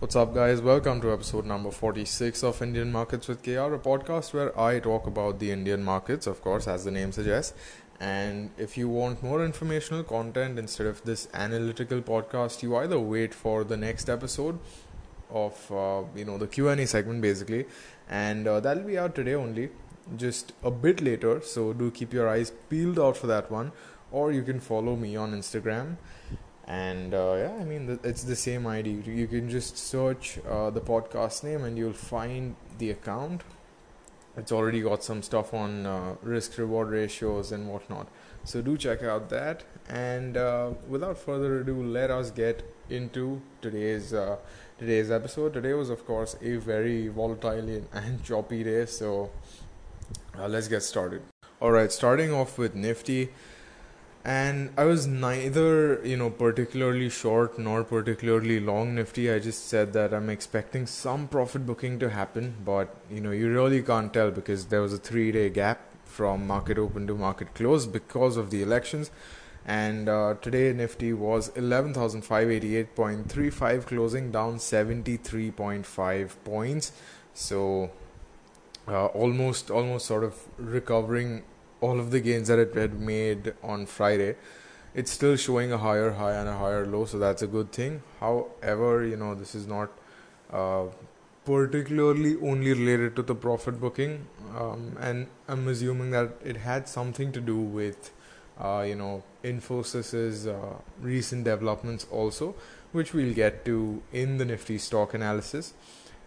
What's up, guys? Welcome to episode number 46 of Indian Markets with KR, a podcast where I talk about the Indian markets, of course, as the name suggests. And if you want more informational content instead of this analytical podcast, you either wait for the next episode of uh, you know the Q&A segment basically, and uh, that'll be out today only, just a bit later. So do keep your eyes peeled out for that one, or you can follow me on Instagram and uh, yeah i mean it's the same id you can just search uh, the podcast name and you'll find the account. It's already got some stuff on uh, risk reward ratios and whatnot. So do check out that. And uh, without further ado let us get into today's uh, today's episode. Today was of course a very volatile and choppy day. So uh, let's get started. All right starting off with nifty and I was neither, you know, particularly short nor particularly long Nifty. I just said that I'm expecting some profit booking to happen, but you know, you really can't tell because there was a three day gap from market open to market close because of the elections. And uh, today Nifty was 11,588.35, closing down 73.5 points. So uh, almost, almost sort of recovering all of the gains that it had made on Friday, it's still showing a higher high and a higher low, so that's a good thing. However, you know, this is not uh, particularly only related to the profit booking, um, and I'm assuming that it had something to do with, uh, you know, Infosys's uh, recent developments also, which we'll get to in the Nifty stock analysis.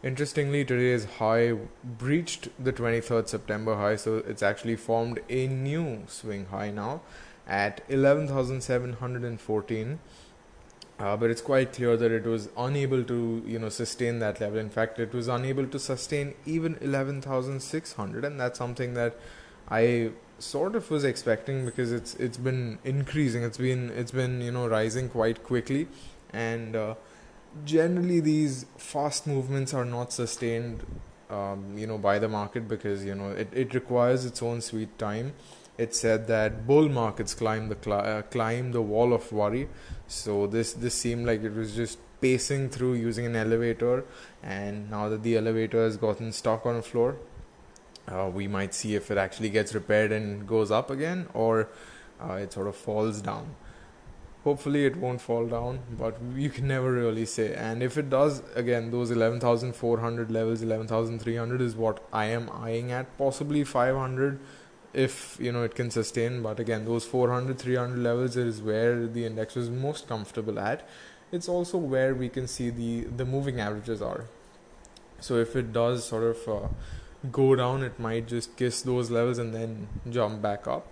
Interestingly, today's high breached the 23rd September high, so it's actually formed a new swing high now at 11,714. Uh, but it's quite clear that it was unable to, you know, sustain that level. In fact, it was unable to sustain even 11,600, and that's something that I sort of was expecting because it's it's been increasing. It's been it's been you know rising quite quickly, and uh, generally these fast movements are not sustained um, you know by the market because you know it, it requires its own sweet time. It said that bull markets climb the cl- uh, climb the wall of worry. So this this seemed like it was just pacing through using an elevator and now that the elevator has gotten stuck on a floor uh, we might see if it actually gets repaired and goes up again or uh, it sort of falls down hopefully it won't fall down but you can never really say. And if it does again those 11400 levels 11300 is what i am eyeing at. Possibly 500 if you know it can sustain but again those 400 300 levels is where the index is most comfortable at. It's also where we can see the the moving averages are. So if it does sort of uh, go down it might just kiss those levels and then jump back up.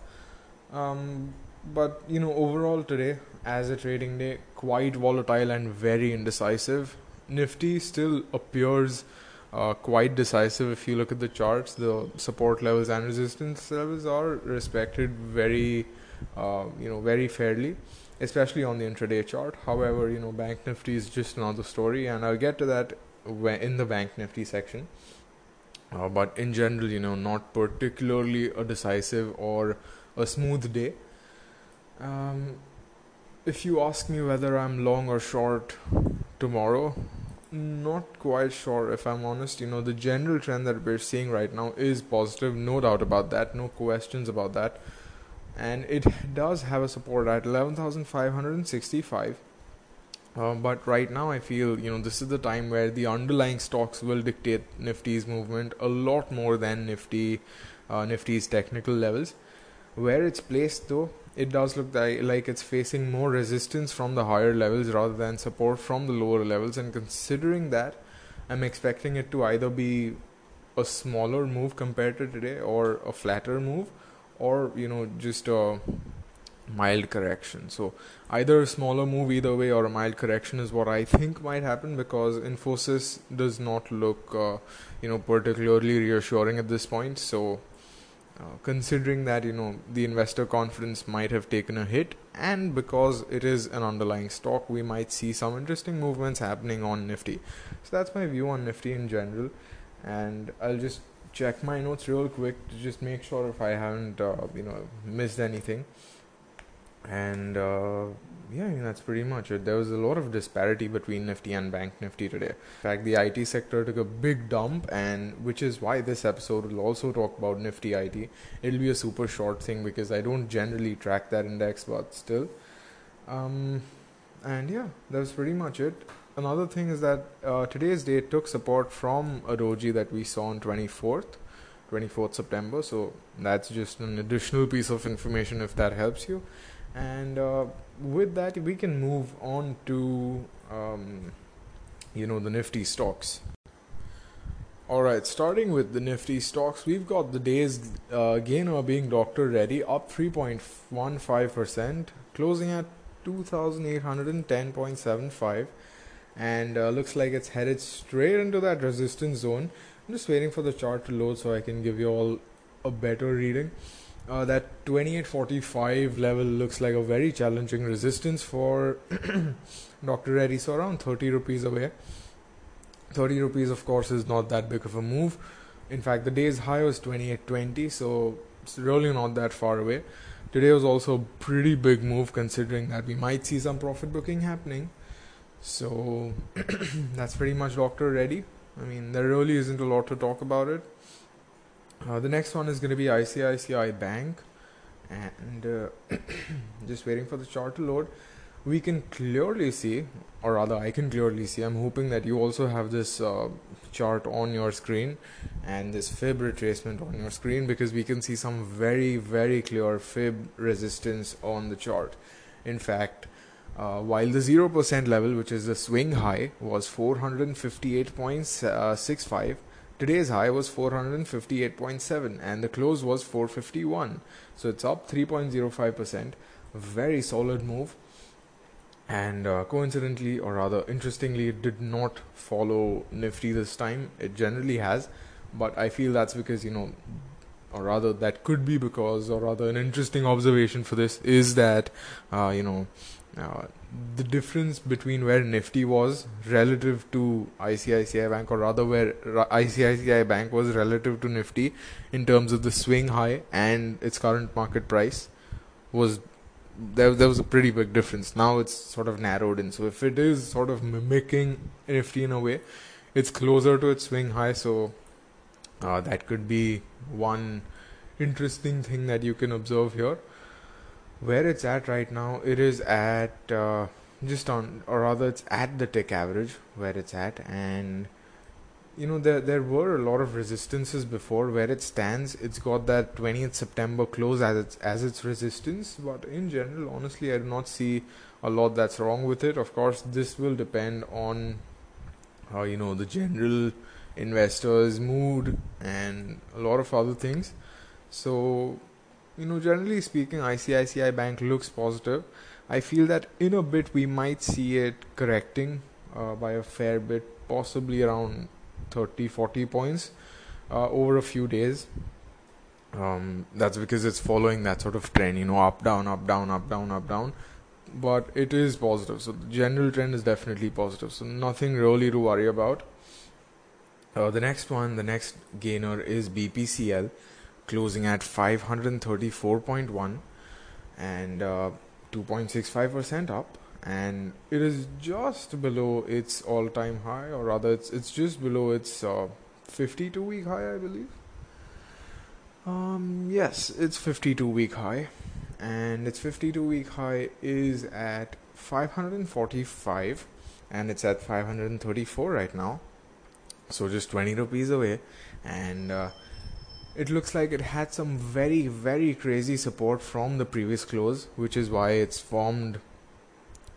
Um, but you know overall today as a trading day quite volatile and very indecisive. Nifty still appears uh, quite decisive if you look at the charts. The support levels and resistance levels are respected very uh, you know very fairly especially on the intraday chart. However you know bank nifty is just another story and i'll get to that in the bank nifty section. Uh, but in general you know not particularly a decisive or a smooth day. Um, if you ask me whether I'm long or short tomorrow, not quite sure if I'm honest. You know, the general trend that we're seeing right now is positive, no doubt about that, no questions about that. And it does have a support at 11,565. Um, but right now, I feel you know this is the time where the underlying stocks will dictate Nifty's movement a lot more than Nifty, uh, Nifty's technical levels. Where it's placed, though, it does look like it's facing more resistance from the higher levels rather than support from the lower levels. And considering that, I'm expecting it to either be a smaller move compared to today or a flatter move or you know just a mild correction so either a smaller move either way or a mild correction is what i think might happen because infosys does not look uh, you know particularly reassuring at this point so uh, considering that you know the investor confidence might have taken a hit and because it is an underlying stock we might see some interesting movements happening on nifty. So that's my view on nifty in general. And i'll just check my notes real quick to just make sure if i haven't uh, you know missed anything. And uh, yeah, I mean, that's pretty much it. There was a lot of disparity between Nifty and Bank Nifty today. In fact, the IT sector took a big dump, and which is why this episode will also talk about Nifty IT. It'll be a super short thing because I don't generally track that index, but still. Um, and yeah, that's pretty much it. Another thing is that uh, today's date took support from a doji that we saw on 24th. 24th September. So that's just an additional piece of information if that helps you. And uh, with that, we can move on to um, you know the nifty stocks. All right, starting with the nifty stocks, we've got the day's uh, gainer being Dr. Reddy up 3.15%, closing at 2,810.75, and uh, looks like it's headed straight into that resistance zone. I'm just waiting for the chart to load so I can give you all a better reading. Uh, that 2845 level looks like a very challenging resistance for Dr. Reddy, so around 30 rupees away. 30 rupees, of course, is not that big of a move. In fact, the day's high was 2820, so it's really not that far away. Today was also a pretty big move considering that we might see some profit booking happening. So that's pretty much Dr. Reddy. I mean, there really isn't a lot to talk about it. Uh, the next one is going to be ICICI Bank, and uh, just waiting for the chart to load. We can clearly see, or rather, I can clearly see. I'm hoping that you also have this uh, chart on your screen and this fib retracement on your screen because we can see some very, very clear fib resistance on the chart. In fact, uh, while the 0% level, which is the swing high, was 458.65, today's high was 458.7 and the close was 451. So it's up 3.05%. Very solid move. And uh, coincidentally, or rather interestingly, it did not follow Nifty this time. It generally has, but I feel that's because, you know, or rather, that could be because, or rather, an interesting observation for this is that, uh, you know, uh, the difference between where Nifty was relative to ICICI Bank, or rather where ICICI Bank was relative to Nifty in terms of the swing high and its current market price, was there. There was a pretty big difference. Now it's sort of narrowed in. So if it is sort of mimicking Nifty in a way, it's closer to its swing high. So uh, that could be one interesting thing that you can observe here where it's at right now it is at uh, just on or rather it's at the tick average where it's at. And you know there there were a lot of resistances before. Where it stands it's got that 20th september close as its as its resistance. But in general honestly i do not see a lot that's wrong with it. Of course this will depend on how you know the general investors mood and a lot of other things. So you know, generally speaking, ICICI Bank looks positive. I feel that in a bit we might see it correcting uh, by a fair bit, possibly around 30 40 points uh, over a few days. Um, that's because it's following that sort of trend, you know, up, down, up, down, up, down, up, down. But it is positive. So the general trend is definitely positive. So nothing really to worry about. Uh, the next one, the next gainer is BPCL closing at 534.1 and uh, 2.65% up. And it is just below its all-time high or rather it's it's just below its uh, 52 week high I believe. Um yes it's 52 week high. And its 52 week high is at 545 and it's at 534 right now. So just 20 rupees away. And uh, it looks like it had some very very crazy support from the previous close which is why it's formed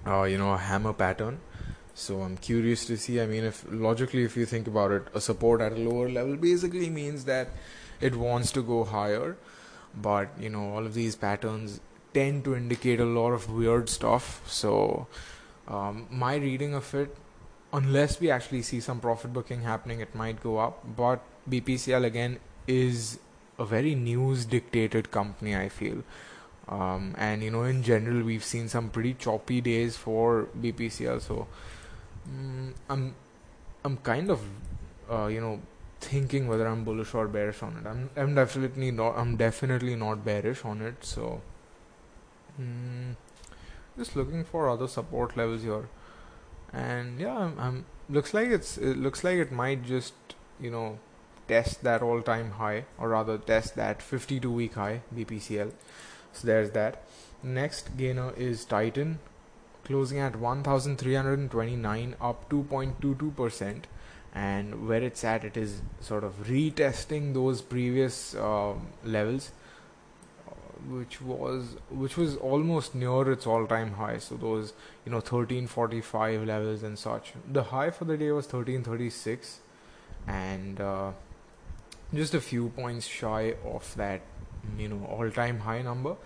uh, you know a hammer pattern. So i'm curious to see i mean if logically if you think about it a support at a lower level basically means that it wants to go higher. But you know all of these patterns tend to indicate a lot of weird stuff. So um, my reading of it unless we actually see some profit booking happening it might go up. But bpcl again is a very news dictated company i feel. Um, and you know in general we've seen some pretty choppy days for bpcl so um, i'm i'm kind of uh, you know thinking whether i'm bullish or bearish on it. I'm i'm definitely not i'm definitely not bearish on it so mm, just looking for other support levels here. And yeah I'm, I'm looks like it's it looks like it might just you know test that all time high or rather test that 52 week high BPCL so there's that. Next gainer is Titan closing at 1329 up 2.22% and where it's at it is sort of retesting those previous um, levels which was which was almost near its all-time high. So those you know 1345 levels and such. The high for the day was 1336 and uh, just a few points shy of that you know all-time high number.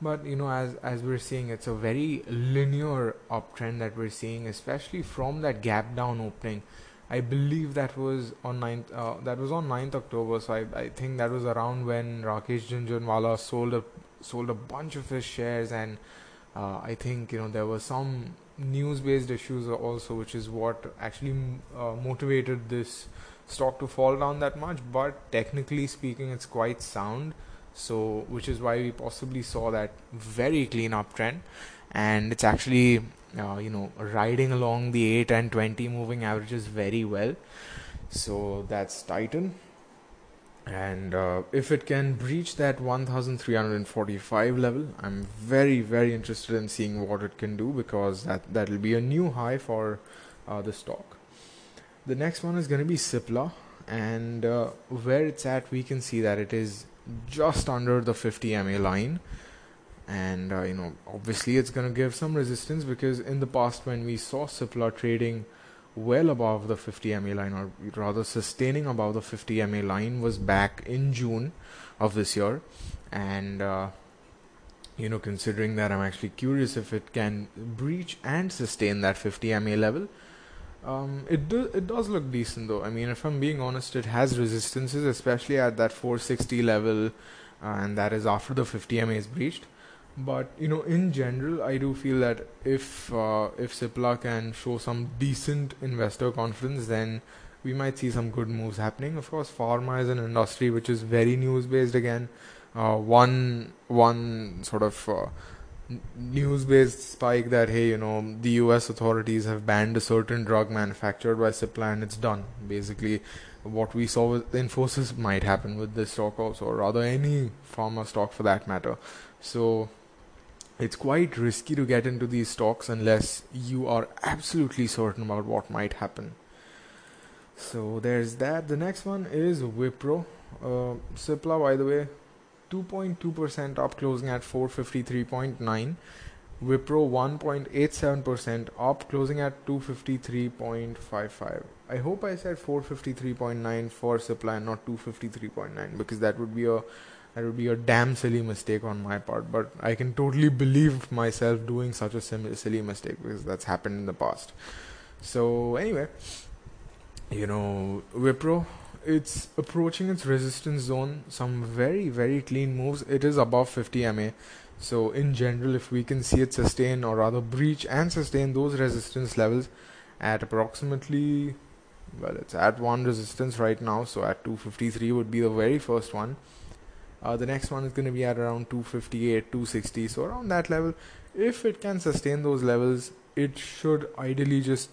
But you know as as we're seeing it's a very linear uptrend that we're seeing especially from that gap down opening. I believe that was on 9th uh, that was on 9th October. So I, I think that was around when Rakesh Jhunjhunwala sold a sold a bunch of his shares. And uh, I think you know there were some news based issues also which is what actually uh, motivated this stock to fall down that much but technically speaking it's quite sound. So which is why we possibly saw that very clean uptrend. And it's actually uh, you know riding along the 8 and 20 moving averages very well. So that's titan. And uh, if it can breach that 1345 level i'm very very interested in seeing what it can do because that that'll be a new high for uh, the stock the next one is going to be cipla and uh, where it's at we can see that it is just under the 50 ma line and uh, you know obviously it's going to give some resistance because in the past when we saw cipla trading well above the 50 MA line, or rather sustaining above the 50 MA line, was back in June of this year. And, uh, you know, considering that, I'm actually curious if it can breach and sustain that 50 MA level. Um, it do, it does look decent though. I mean, if I'm being honest, it has resistances, especially at that 460 level, uh, and that is after the 50 MA is breached. But you know in general i do feel that if uh, if cipla can show some decent investor confidence then we might see some good moves happening. Of course pharma is an industry which is very news based again. Uh, one one sort of uh, news based spike that hey you know the US authorities have banned a certain drug manufactured by Cipla and it's done basically what we saw with Infosys might happen with this stock also or rather any pharma stock for that matter so it's quite risky to get into these stocks unless you are absolutely certain about what might happen. So there's that. The next one is Wipro. Uh, Cipla, by the way, 2.2% up, closing at 453.9. Wipro 1.87% up, closing at 253.55. I hope I said 453.9 for Cipla not 253.9 because that would be a that would be a damn silly mistake on my part but i can totally believe myself doing such a silly mistake because that's happened in the past so anyway you know wipro it's approaching its resistance zone. Some very very clean moves. It is above 50 ma so in general if we can see it sustain or rather breach and sustain those resistance levels at approximately well it's at one resistance right now. So at 253 would be the very first one. Uh, the next one is going to be at around 258, 260, so around that level. If it can sustain those levels, it should ideally just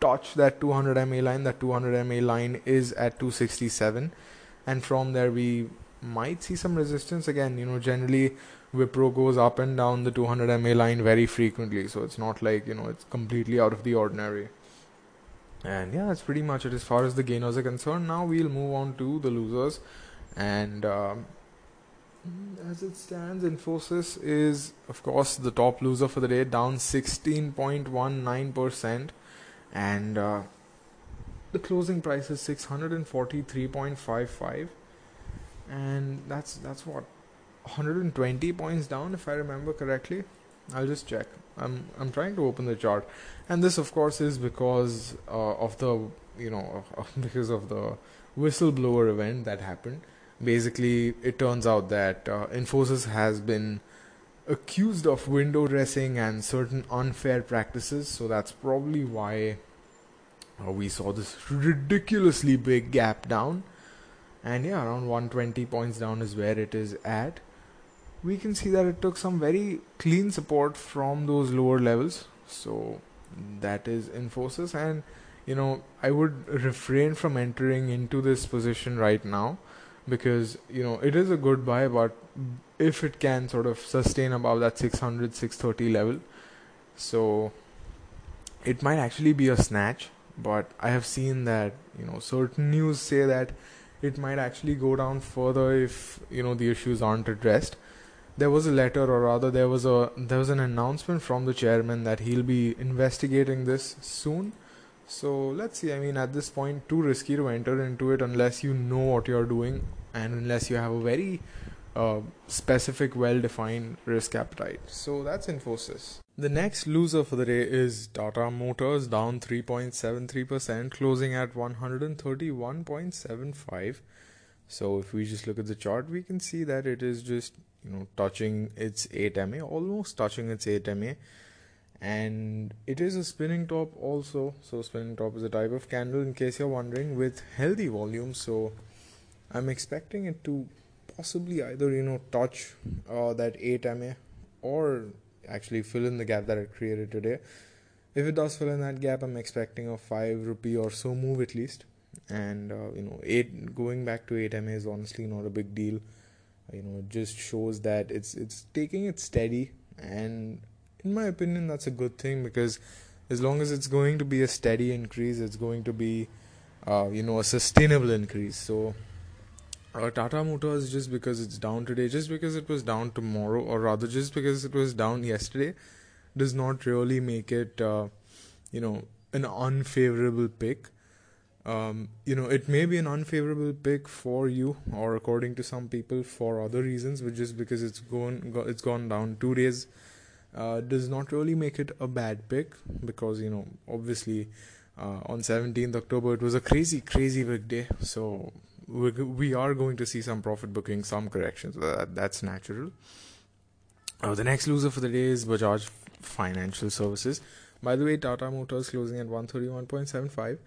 touch that 200 MA line. That 200 MA line is at 267, and from there we might see some resistance again. You know, generally Wipro goes up and down the 200 MA line very frequently, so it's not like you know it's completely out of the ordinary. And yeah, that's pretty much it as far as the gainers are concerned. Now we'll move on to the losers, and. Um, as it stands, Infosys is, of course, the top loser for the day, down 16.19%, and uh, the closing price is 643.55, and that's that's what 120 points down, if I remember correctly. I'll just check. I'm I'm trying to open the chart, and this, of course, is because uh, of the you know because of the whistleblower event that happened basically it turns out that uh, Infosys has been accused of window dressing and certain unfair practices. So that's probably why uh, we saw this ridiculously big gap down. And yeah around 120 points down is where it is at. We can see that it took some very clean support from those lower levels. So that is Infosys, and you know I would refrain from entering into this position right now because you know it is a good buy, but if it can sort of sustain above that 600 630 level, so it might actually be a snatch. But I have seen that you know certain news say that it might actually go down further if you know the issues aren't addressed. There was a letter or rather there was a there was an announcement from the chairman that he'll be investigating this soon. So let's see. I mean at this point too risky to enter into it unless you know what you're doing and unless you have a very specific well defined risk appetite. So that's infosys. The next loser for the day is tata motors down 3.73% closing at 131.75 so if we just look at the chart we can see that it is just you know touching its 8ma almost touching its 8ma and it is a spinning top also. So spinning top is a type of candle in case you're wondering with healthy volume. So i'm expecting it to possibly either you know touch uh, that 8ma or actually fill in the gap that it created today. If it does fill in that gap i'm expecting a 5 rupee or so move at least. And uh, you know 8 going back to 8ma is honestly not a big deal. You know it just shows that it's it's taking it steady. And in my opinion that's a good thing because as long as it's going to be a steady increase it's going to be uh, you know a sustainable increase. So uh, Tata Motors just because it's down today just because it was down tomorrow or rather just because it was down yesterday does not really make it uh, you know an unfavorable pick. Um, you know it may be an unfavorable pick for you or according to some people for other reasons but just because it's gone it's gone down two days uh, does not really make it a bad pick because you know obviously uh, on 17th october it was a crazy crazy big day. So we we are going to see some profit booking some corrections that, that's natural uh, the next loser for the day is bajaj financial services by the way tata motors closing at 131.75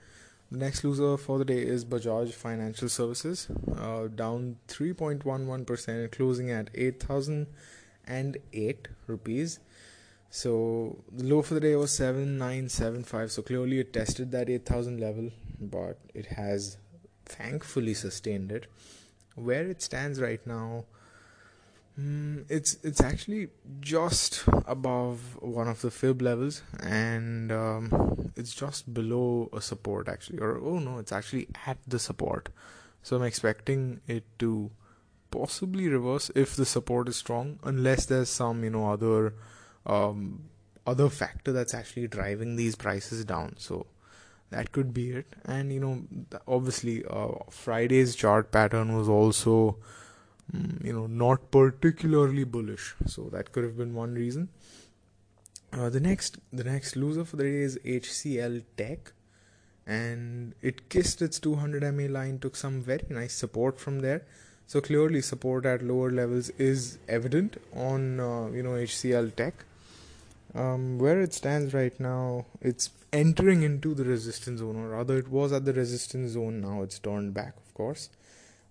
the next loser for the day is Bajaj Financial Services, uh, down 3.11%, closing at 8,008 rupees. So the low for the day was 7975. So clearly it tested that 8000 level, but it has thankfully sustained it. Where it stands right now, Mm, it's it's actually just above one of the fib levels, and um, it's just below a support actually. Or oh no, it's actually at the support. So I'm expecting it to possibly reverse if the support is strong, unless there's some you know other um, other factor that's actually driving these prices down. So that could be it. And you know, obviously, uh, Friday's chart pattern was also Mm, you know not particularly bullish. So that could have been one reason. Uh, the next the next loser for the day is HCL Tech. And it kissed its 200 MA line took some very nice support from there. So clearly support at lower levels is evident on uh, you know HCL Tech. Um, where it stands right now it's entering into the resistance zone or rather it was at the resistance zone now it's turned back of course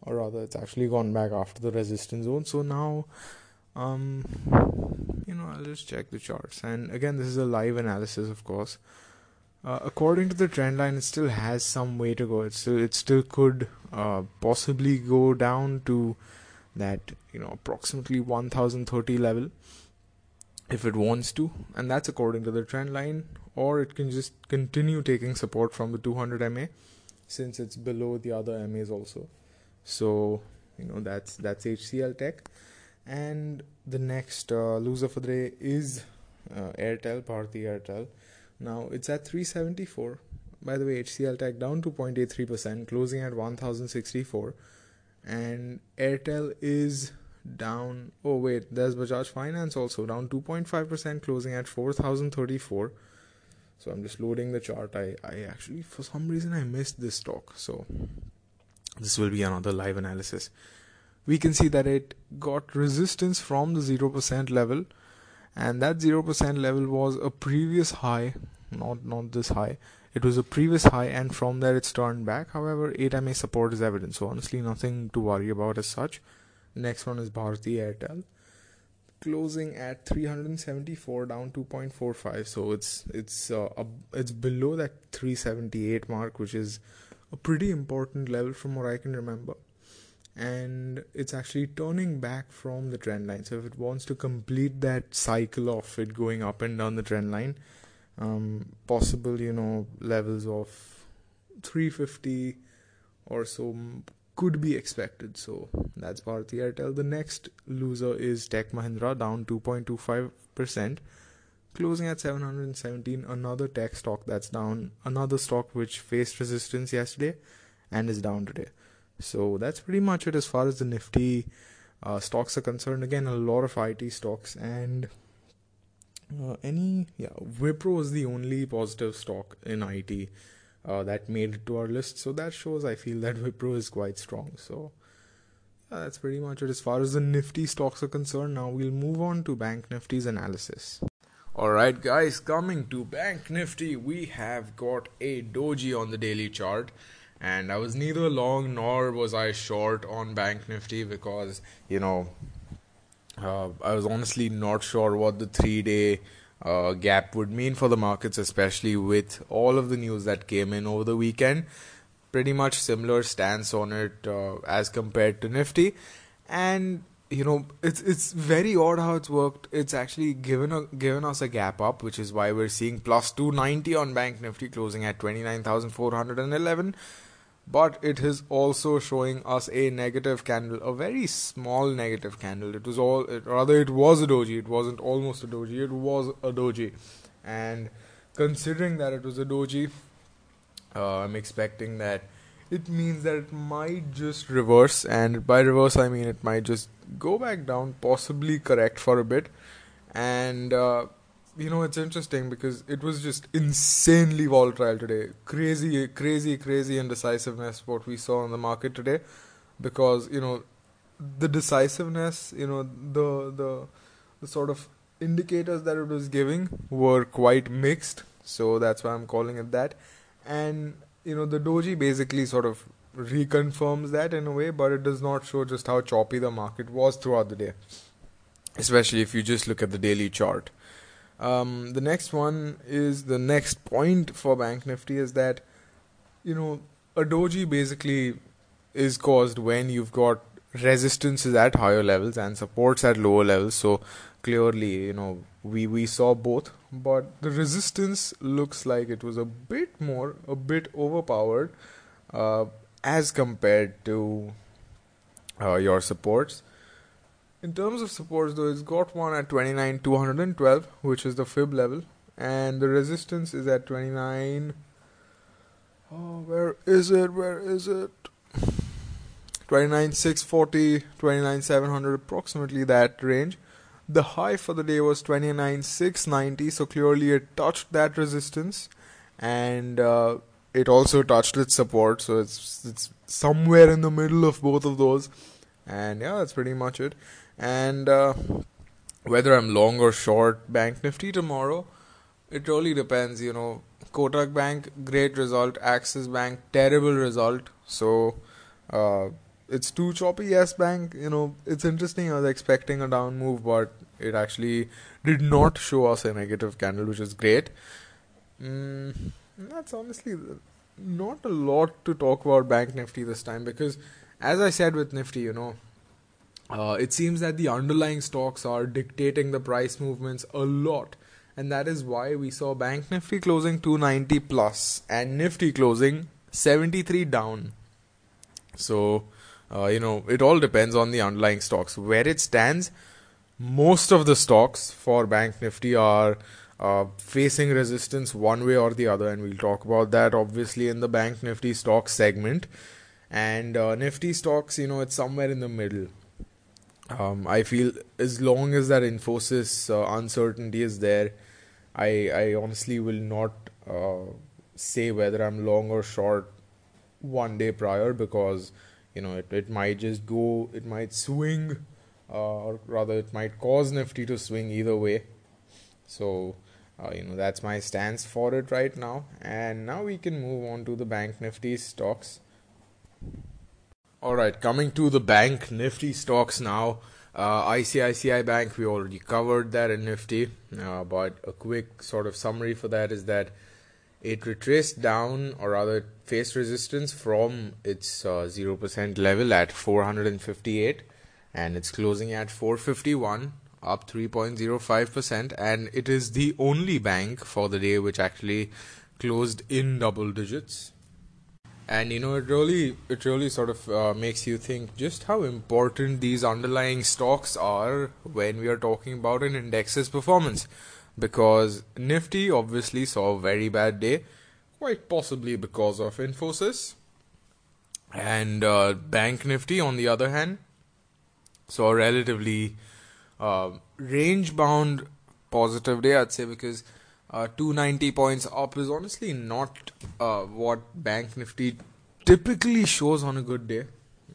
or rather it's actually gone back after the resistance zone. So now um you know i'll just check the charts. And again this is a live analysis of course. Uh, according to the trend line it still has some way to go. It still it still could uh, possibly go down to that you know approximately 1030 level if it wants to. And that's according to the trend line or it can just continue taking support from the 200 ma since it's below the other mas also so you know that's that's HCL Tech, and the next uh, loser for the day is uh, Airtel, Bharti Airtel. Now it's at 374. By the way, HCL Tech down 2.83%, closing at 1064, and Airtel is down. Oh wait, there's Bajaj Finance also down 2.5%, closing at 4034. So I'm just loading the chart. I I actually for some reason I missed this stock. So this will be another live analysis. We can see that it got resistance from the 0% level and that 0% level was a previous high not not this high. It was a previous high and from there it's turned back. However 8ma support is evident. So honestly nothing to worry about as such. Next one is bharti airtel closing at 374 down 2.45 so it's it's uh, it's below that 378 mark which is a pretty important level from what I can remember. And it's actually turning back from the trend line. So if it wants to complete that cycle of it going up and down the trend line um, possible you know levels of 350 or so could be expected. So that's Bharti Airtel. The next loser is Tech Mahindra, down 2.25%, closing at 717. Another tech stock that's down. Another stock which faced resistance yesterday and is down today. So that's pretty much it as far as the Nifty uh, stocks are concerned. Again, a lot of IT stocks and. Uh, any yeah Wipro is the only positive stock in IT uh, that made it to our list. So that shows I feel that Wipro is quite strong. So yeah, that's pretty much it as far as the Nifty stocks are concerned. Now we'll move on to Bank Nifty's analysis. Alright, guys, coming to Bank Nifty, we have got a doji on the daily chart. And I was neither long nor was I short on Bank Nifty because, you know, uh, I was honestly not sure what the three day uh, gap would mean for the markets, especially with all of the news that came in over the weekend. Pretty much similar stance on it uh, as compared to Nifty, and you know it's it's very odd how it's worked. It's actually given a, given us a gap up, which is why we're seeing plus 290 on Bank Nifty closing at 29,411 but it is also showing us a negative candle, a very small negative candle. It was all, it, rather, it was a doji. It wasn't almost a doji. It was a doji, and considering that it was a doji, uh, I'm expecting that it means that it might just reverse, and by reverse I mean it might just go back down, possibly correct for a bit, and. Uh, you know it's interesting because it was just insanely volatile today. Crazy crazy crazy indecisiveness what we saw in the market today because you know the decisiveness you know the the the sort of indicators that it was giving were quite mixed. So that's why i'm calling it that. And you know the doji basically sort of reconfirms that in a way but it does not show just how choppy the market was throughout the day especially if you just look at the daily chart um, the next one is the next point for Bank Nifty is that you know a doji basically is caused when you've got resistances at higher levels and supports at lower levels. So clearly, you know, we we saw both, but the resistance looks like it was a bit more, a bit overpowered, uh, as compared to uh, your supports. In terms of supports, though, it's got one at 29,212, which is the fib level, and the resistance is at 29. Oh, where is it? Where is it? 29,640, 29,700, approximately that range. The high for the day was 29,690, so clearly it touched that resistance, and uh, it also touched its support, so it's it's somewhere in the middle of both of those. And yeah, that's pretty much it and uh, whether I'm long or short Bank Nifty tomorrow, it really depends. You know, Kotak Bank great result, Axis Bank terrible result. So uh, it's too choppy. Yes Bank, you know, it's interesting. I was expecting a down move, but it actually did not show us a negative candle, which is great. Mm, that's honestly not a lot to talk about Bank Nifty this time because, as I said with Nifty, you know uh, it seems that the underlying stocks are dictating the price movements a lot. And that is why we saw bank nifty closing 290 plus and nifty closing 73 down. So uh, you know it all depends on the underlying stocks. Where it stands most of the stocks for bank nifty are uh, facing resistance one way or the other. And we'll talk about that obviously in the bank nifty stocks segment. And uh, nifty stocks you know it's somewhere in the middle um, I feel as long as that Infosys uh, uncertainty is there, I I honestly will not uh, say whether I'm long or short one day prior because you know it, it might just go it might swing uh, or rather it might cause Nifty to swing either way. So uh, you know that's my stance for it right now. And now we can move on to the Bank Nifty stocks. All right, coming to the bank Nifty stocks now. Uh, ICICI Bank, we already covered that in Nifty, uh, but a quick sort of summary for that is that it retraced down, or rather, faced resistance from its uh, 0% level at 458, and it's closing at 451, up 3.05%, and it is the only bank for the day which actually closed in double digits and you know it really it really sort of uh, makes you think just how important these underlying stocks are when we are talking about an index's performance. Because nifty obviously saw a very bad day quite possibly because of infosys. And uh, bank nifty on the other hand saw a relatively uh, range bound positive day i'd say because uh, 290 points up is honestly not uh, what Bank Nifty typically shows on a good day,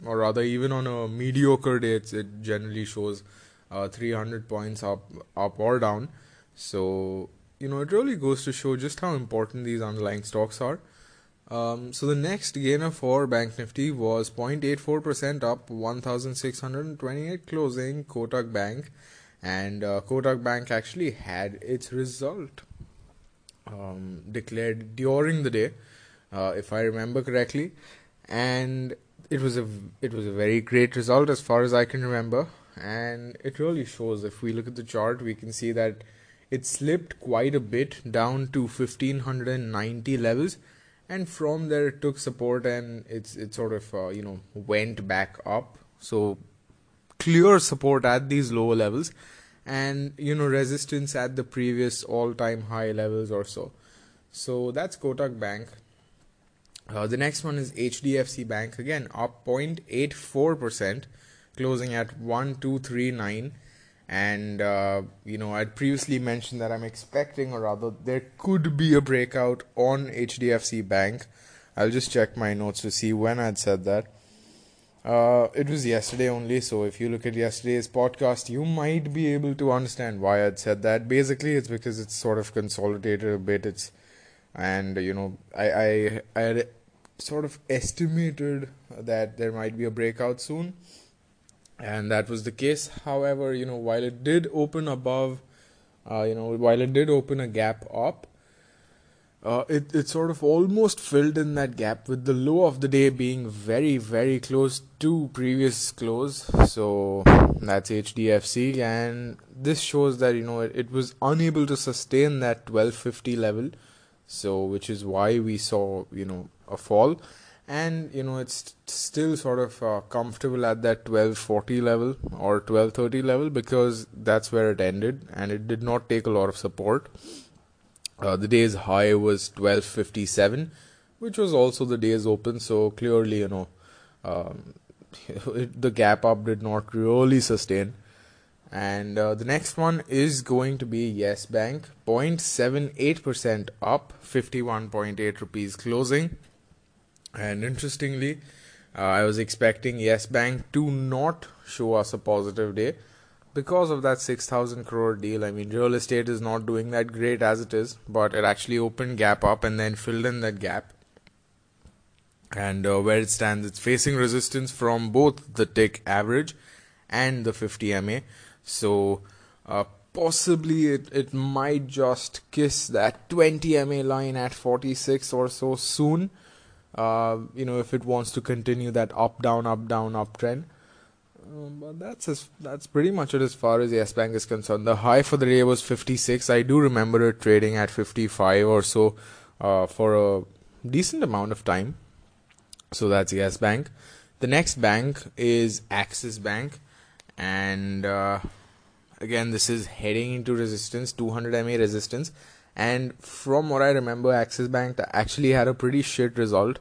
or rather, even on a mediocre day, it generally shows uh, 300 points up, up or down. So you know, it really goes to show just how important these underlying stocks are. Um, so the next gainer for Bank Nifty was 0.84% up, 1,628 closing, Kotak Bank, and uh, Kotak Bank actually had its result um, declared during the day, uh, if I remember correctly, and it was a it was a very great result as far as I can remember, and it really shows. If we look at the chart, we can see that it slipped quite a bit down to 1590 levels. And from there it took support and it's it sort of uh, you know went back up. So clear support at these lower levels and you know resistance at the previous all-time high levels or so. So that's Kotak Bank. Uh, the next one is HDFC Bank again up 0.84 percent, closing at 1239. And uh, you know I'd previously mentioned that I'm expecting, or rather, there could be a breakout on HDFC Bank. I'll just check my notes to see when I'd said that. Uh, it was yesterday only, so if you look at yesterday's podcast, you might be able to understand why I'd said that. Basically, it's because it's sort of consolidated a bit. It's and you know, I I I sort of estimated that there might be a breakout soon, and that was the case. However, you know, while it did open above, uh, you know, while it did open a gap up, uh, it it sort of almost filled in that gap with the low of the day being very very close to previous close. So that's HDFC, and this shows that you know it, it was unable to sustain that 1250 level. So which is why we saw you know a fall, and you know it's still sort of uh, comfortable at that 1240 level or 1230 level because that's where it ended, and it did not take a lot of support. Uh, the day's high was 1257, which was also the day's open. So clearly, you know, um, it, the gap up did not really sustain. And uh, the next one is going to be Yes Bank, 0.78% up, 51.8 rupees closing. And interestingly, uh, I was expecting Yes Bank to not show us a positive day because of that 6000 crore deal i mean real estate is not doing that great as it is but it actually opened gap up and then filled in that gap. And uh, where it stands it's facing resistance from both the tick average and the 50 ma so uh, possibly it, it might just kiss that 20 ma line at 46 or so soon. Uh, you know if it wants to continue that up down up down uptrend um, but that's as, that's pretty much it as far as Yes Bank is concerned. The high for the day was 56. I do remember it trading at 55 or so uh, for a decent amount of time. So that's Yes Bank. The next bank is Axis Bank, and uh, again this is heading into resistance, 200 MA resistance. And from what I remember, Axis Bank actually had a pretty shit result.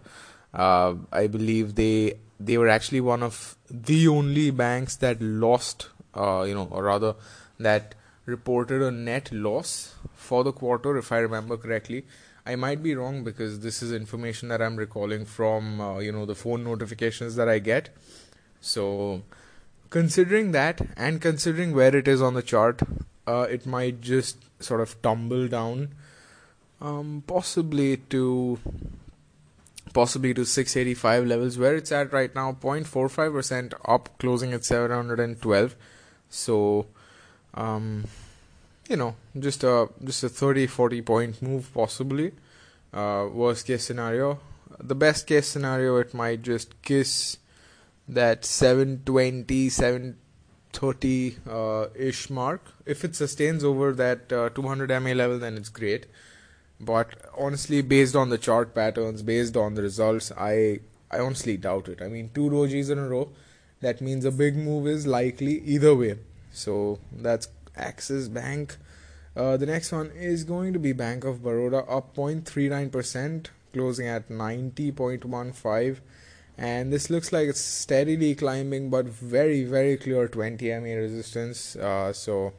Uh, I believe they they were actually one of the only banks that lost, uh, you know, or rather that reported a net loss for the quarter, if I remember correctly. I might be wrong because this is information that I'm recalling from, uh, you know, the phone notifications that I get. So, considering that and considering where it is on the chart, uh, it might just sort of tumble down, um, possibly to possibly to 685 levels where it's at right now 0.45% up closing at 712 So, um, you know, just a just a 30 40 point move possibly. Uh, worst case scenario. The best case scenario, it might just kiss that 720, 730 uh, ish mark. If it sustains over that uh, 200 MA level, then it's great. But honestly, based on the chart patterns, based on the results, I I honestly doubt it. I mean, two dojis in a row, that means a big move is likely either way. So that's Axis Bank. Uh, the next one is going to be Bank of Baroda up 0.39%, closing at 90.15. And this looks like it's steadily climbing, but very, very clear 20 MA resistance. Uh, so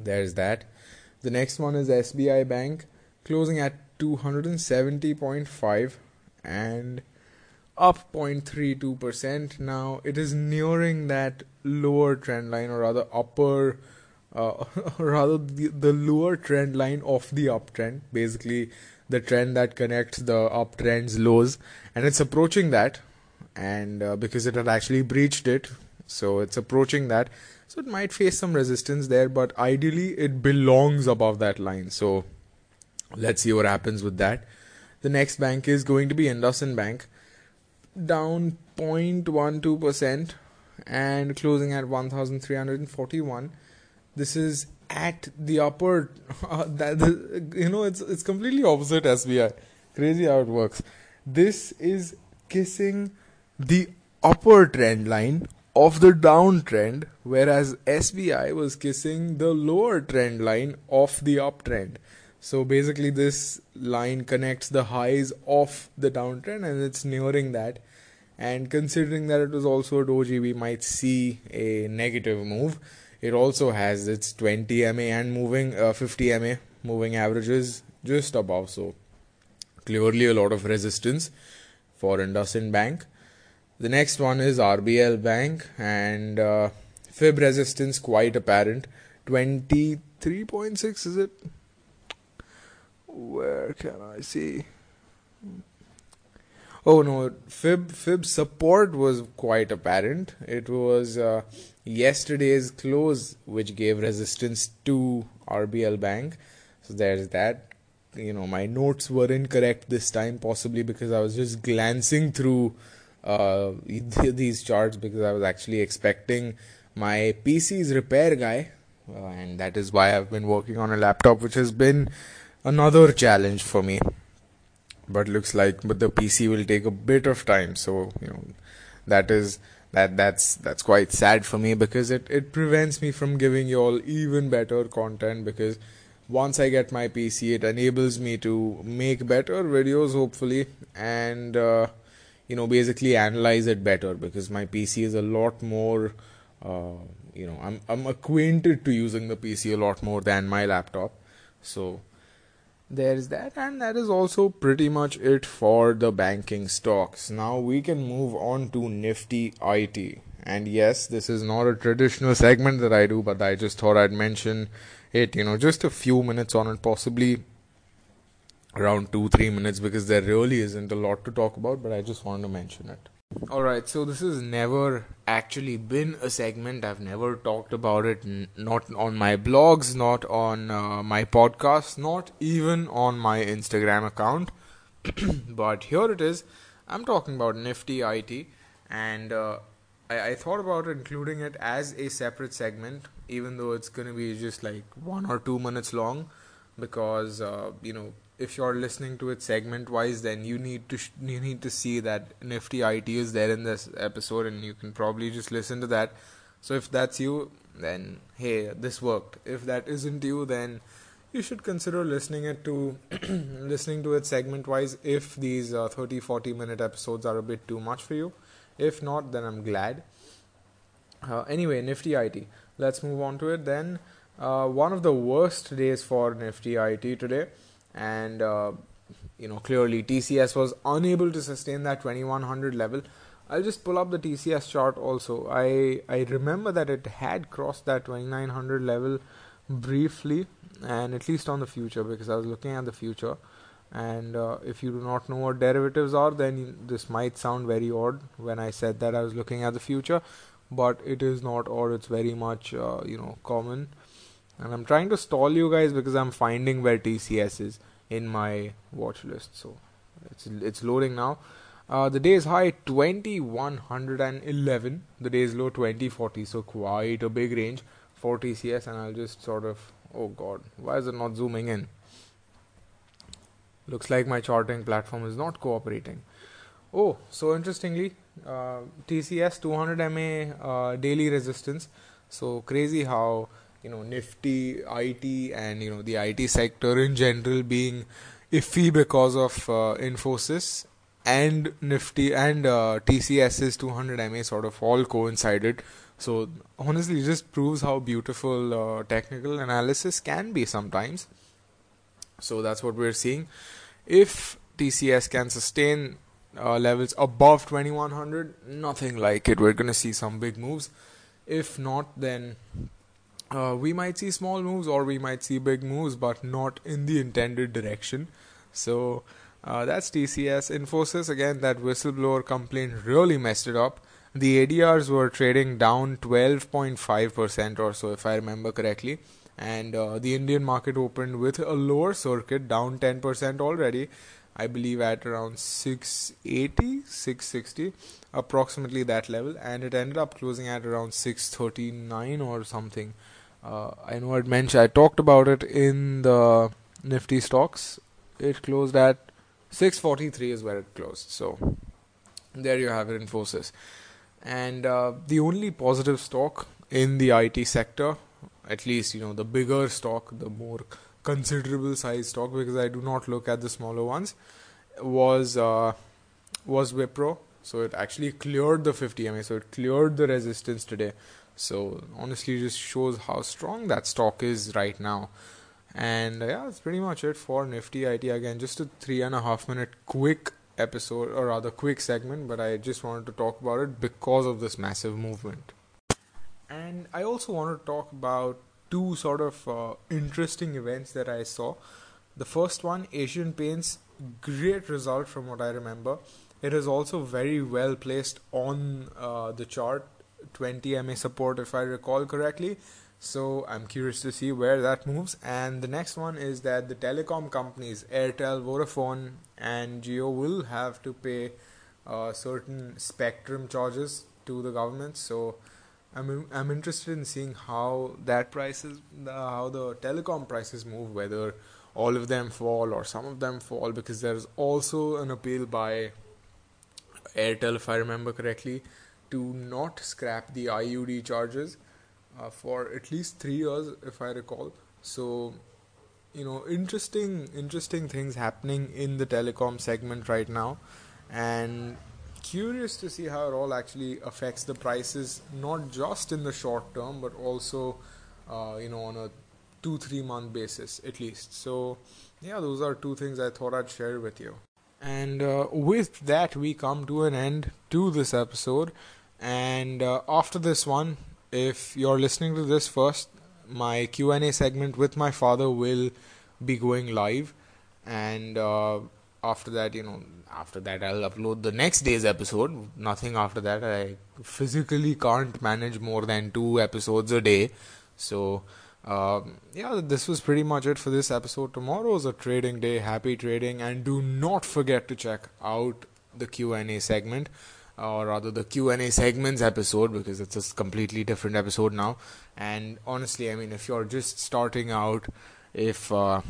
there's that. The next one is SBI Bank, closing at 270.5 and up 0.32%. Now it is nearing that lower trend line, or rather upper, uh, rather the, the lower trend line of the uptrend. Basically, the trend that connects the uptrend's lows, and it's approaching that. And uh, because it had actually breached it, so it's approaching that. So it might face some resistance there, but ideally it belongs above that line. So let's see what happens with that. The next bank is going to be IndusInd Bank down 0.12% and closing at 1341 this is at the upper uh, that you know it's it's completely opposite SBI crazy how it works. This is kissing the upper trend line of the downtrend whereas SBI was kissing the lower trend line of the uptrend so basically, this line connects the highs of the downtrend and it's nearing that. And considering that it was also a doji, we might see a negative move. It also has its 20 MA and moving uh, 50 MA moving averages just above. So clearly a lot of resistance for IndusInd Bank. The next one is RBL Bank and uh, fib resistance quite apparent. 23.6 is it? Where can I see? Oh no, fib fib support was quite apparent. It was uh, yesterday's close which gave resistance to RBL Bank. So there's that. You know, my notes were incorrect this time, possibly because I was just glancing through uh, these charts because I was actually expecting my PC's repair guy, uh, and that is why I've been working on a laptop which has been another challenge for me but looks like but the pc will take a bit of time. So you know that is that that's that's quite sad for me because it it prevents me from giving you all even better content because once i get my pc it enables me to make better videos hopefully and uh, you know basically analyze it better because my pc is a lot more uh, you know i'm i'm acquainted to using the pc a lot more than my laptop. So there's that and that is also pretty much it for the banking stocks. Now we can move on to nifty it and yes this is not a traditional segment that i do but i just thought i'd mention it you know just a few minutes on it possibly around 2 3 minutes because there really isn't a lot to talk about but i just wanted to mention it Alright, so this has never actually been a segment. I've never talked about it, n- not on my blogs, not on uh, my podcast, not even on my Instagram account. but here it is. I'm talking about Nifty IT, and uh, I-, I thought about including it as a separate segment, even though it's going to be just like one or two minutes long, because, uh, you know, if you're listening to it segment wise then you need to sh- you need to see that nifty it is there in this episode and you can probably just listen to that. So if that's you then hey this worked. If that isn't you then you should consider listening it to listening to it segment wise if these uh, 30 40 minute episodes are a bit too much for you. If not then i'm glad. Uh, anyway nifty it let's move on to it then. Uh, one of the worst days for nifty it today and uh, you know clearly TCS was unable to sustain that 2100 level. I'll just pull up the TCS chart also. I I remember that it had crossed that 2900 level briefly and at least on the future because I was looking at the future and uh, if you do not know what derivatives are then this might sound very odd when I said that I was looking at the future but it is not, odd. it's very much uh, you know common. And I'm trying to stall you guys because I'm finding where TCS is in my watch list. So it's it's loading now. Uh, the is high 2111. The day is low 2040. So quite a big range for TCS. And I'll just sort of oh god, why is it not zooming in? Looks like my charting platform is not cooperating. Oh, so interestingly, uh, TCS 200 MA uh, daily resistance. So crazy how you know Nifty, IT, and you know the IT sector in general being iffy because of uh, Infosys and Nifty and uh, TCS's 200 MA sort of all coincided. So honestly, it just proves how beautiful uh, technical analysis can be sometimes. So that's what we're seeing. If TCS can sustain uh, levels above 2100, nothing like it. We're going to see some big moves. If not, then uh, we might see small moves or we might see big moves, but not in the intended direction. So uh, that's TCS. Infosys, again, that whistleblower complaint really messed it up. The ADRs were trading down 12.5% or so, if I remember correctly. And uh, the Indian market opened with a lower circuit, down 10% already. I believe at around 680, 660, approximately that level, and it ended up closing at around 639 or something. Uh, I know I'd mentioned I talked about it in the Nifty stocks. It closed at 643 is where it closed. So there you have it, Infosys. And uh, the only positive stock in the IT sector, at least you know the bigger stock, the more considerable size stock, because I do not look at the smaller ones, was uh, was Wipro. So it actually cleared the 50 MA. So it cleared the resistance today. So honestly, just shows how strong that stock is right now. And uh, yeah, that's pretty much it for Nifty IT. Again, just a three and a half minute quick episode, or rather, quick segment, but I just wanted to talk about it because of this massive movement. And I also want to talk about two sort of uh, interesting events that I saw. The first one, Asian Paints, great result from what I remember. It is also very well placed on uh, the chart, 20 MA support if I recall correctly. So I'm curious to see where that moves. And the next one is that the telecom companies, Airtel, Vodafone, and Jio, will have to pay uh, certain spectrum charges to the government. So I'm I'm interested in seeing how that prices, how the telecom prices move, whether all of them fall or some of them fall, because there's also an appeal by Airtel, if I remember correctly, to not scrap the IUC charges uh, for at least three years, if I recall. So, you know, interesting, interesting things happening in the telecom segment right now, and curious to see how it all actually affects the prices, not just in the short term, but also, uh, you know, on a two three month basis at least. So, yeah, those are two things I thought I'd share with you. And uh, with that, we come to an end to this episode. And uh, after this one, if you're listening to this first, my Q&A segment with my father will be going live. And uh, after that you know after that I'll upload the next day's episode. Nothing after that. I physically can't manage more than two episodes a day. So um, yeah this was pretty much it for this episode. Tomorrow is a trading day. Happy trading. And do not forget to check out the Q&A segment or rather the Q&A segments episode because it's a completely different episode now. And honestly I mean if you're just starting out if uh,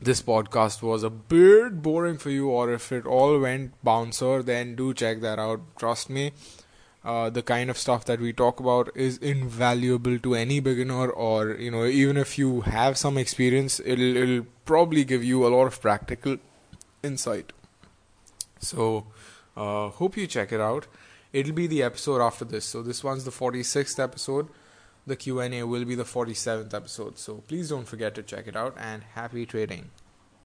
this podcast was a bit boring for you or if it all went bouncer then do check that out. Trust me uh, the kind of stuff that we talk about is invaluable to any beginner or you know even if you have some experience it'll, it'll probably give you a lot of practical insight so uh, hope you check it out. It'll be the episode after this. So this one's the 46th episode. The Q&A will be the 47th episode. So please don't forget to check it out and happy trading.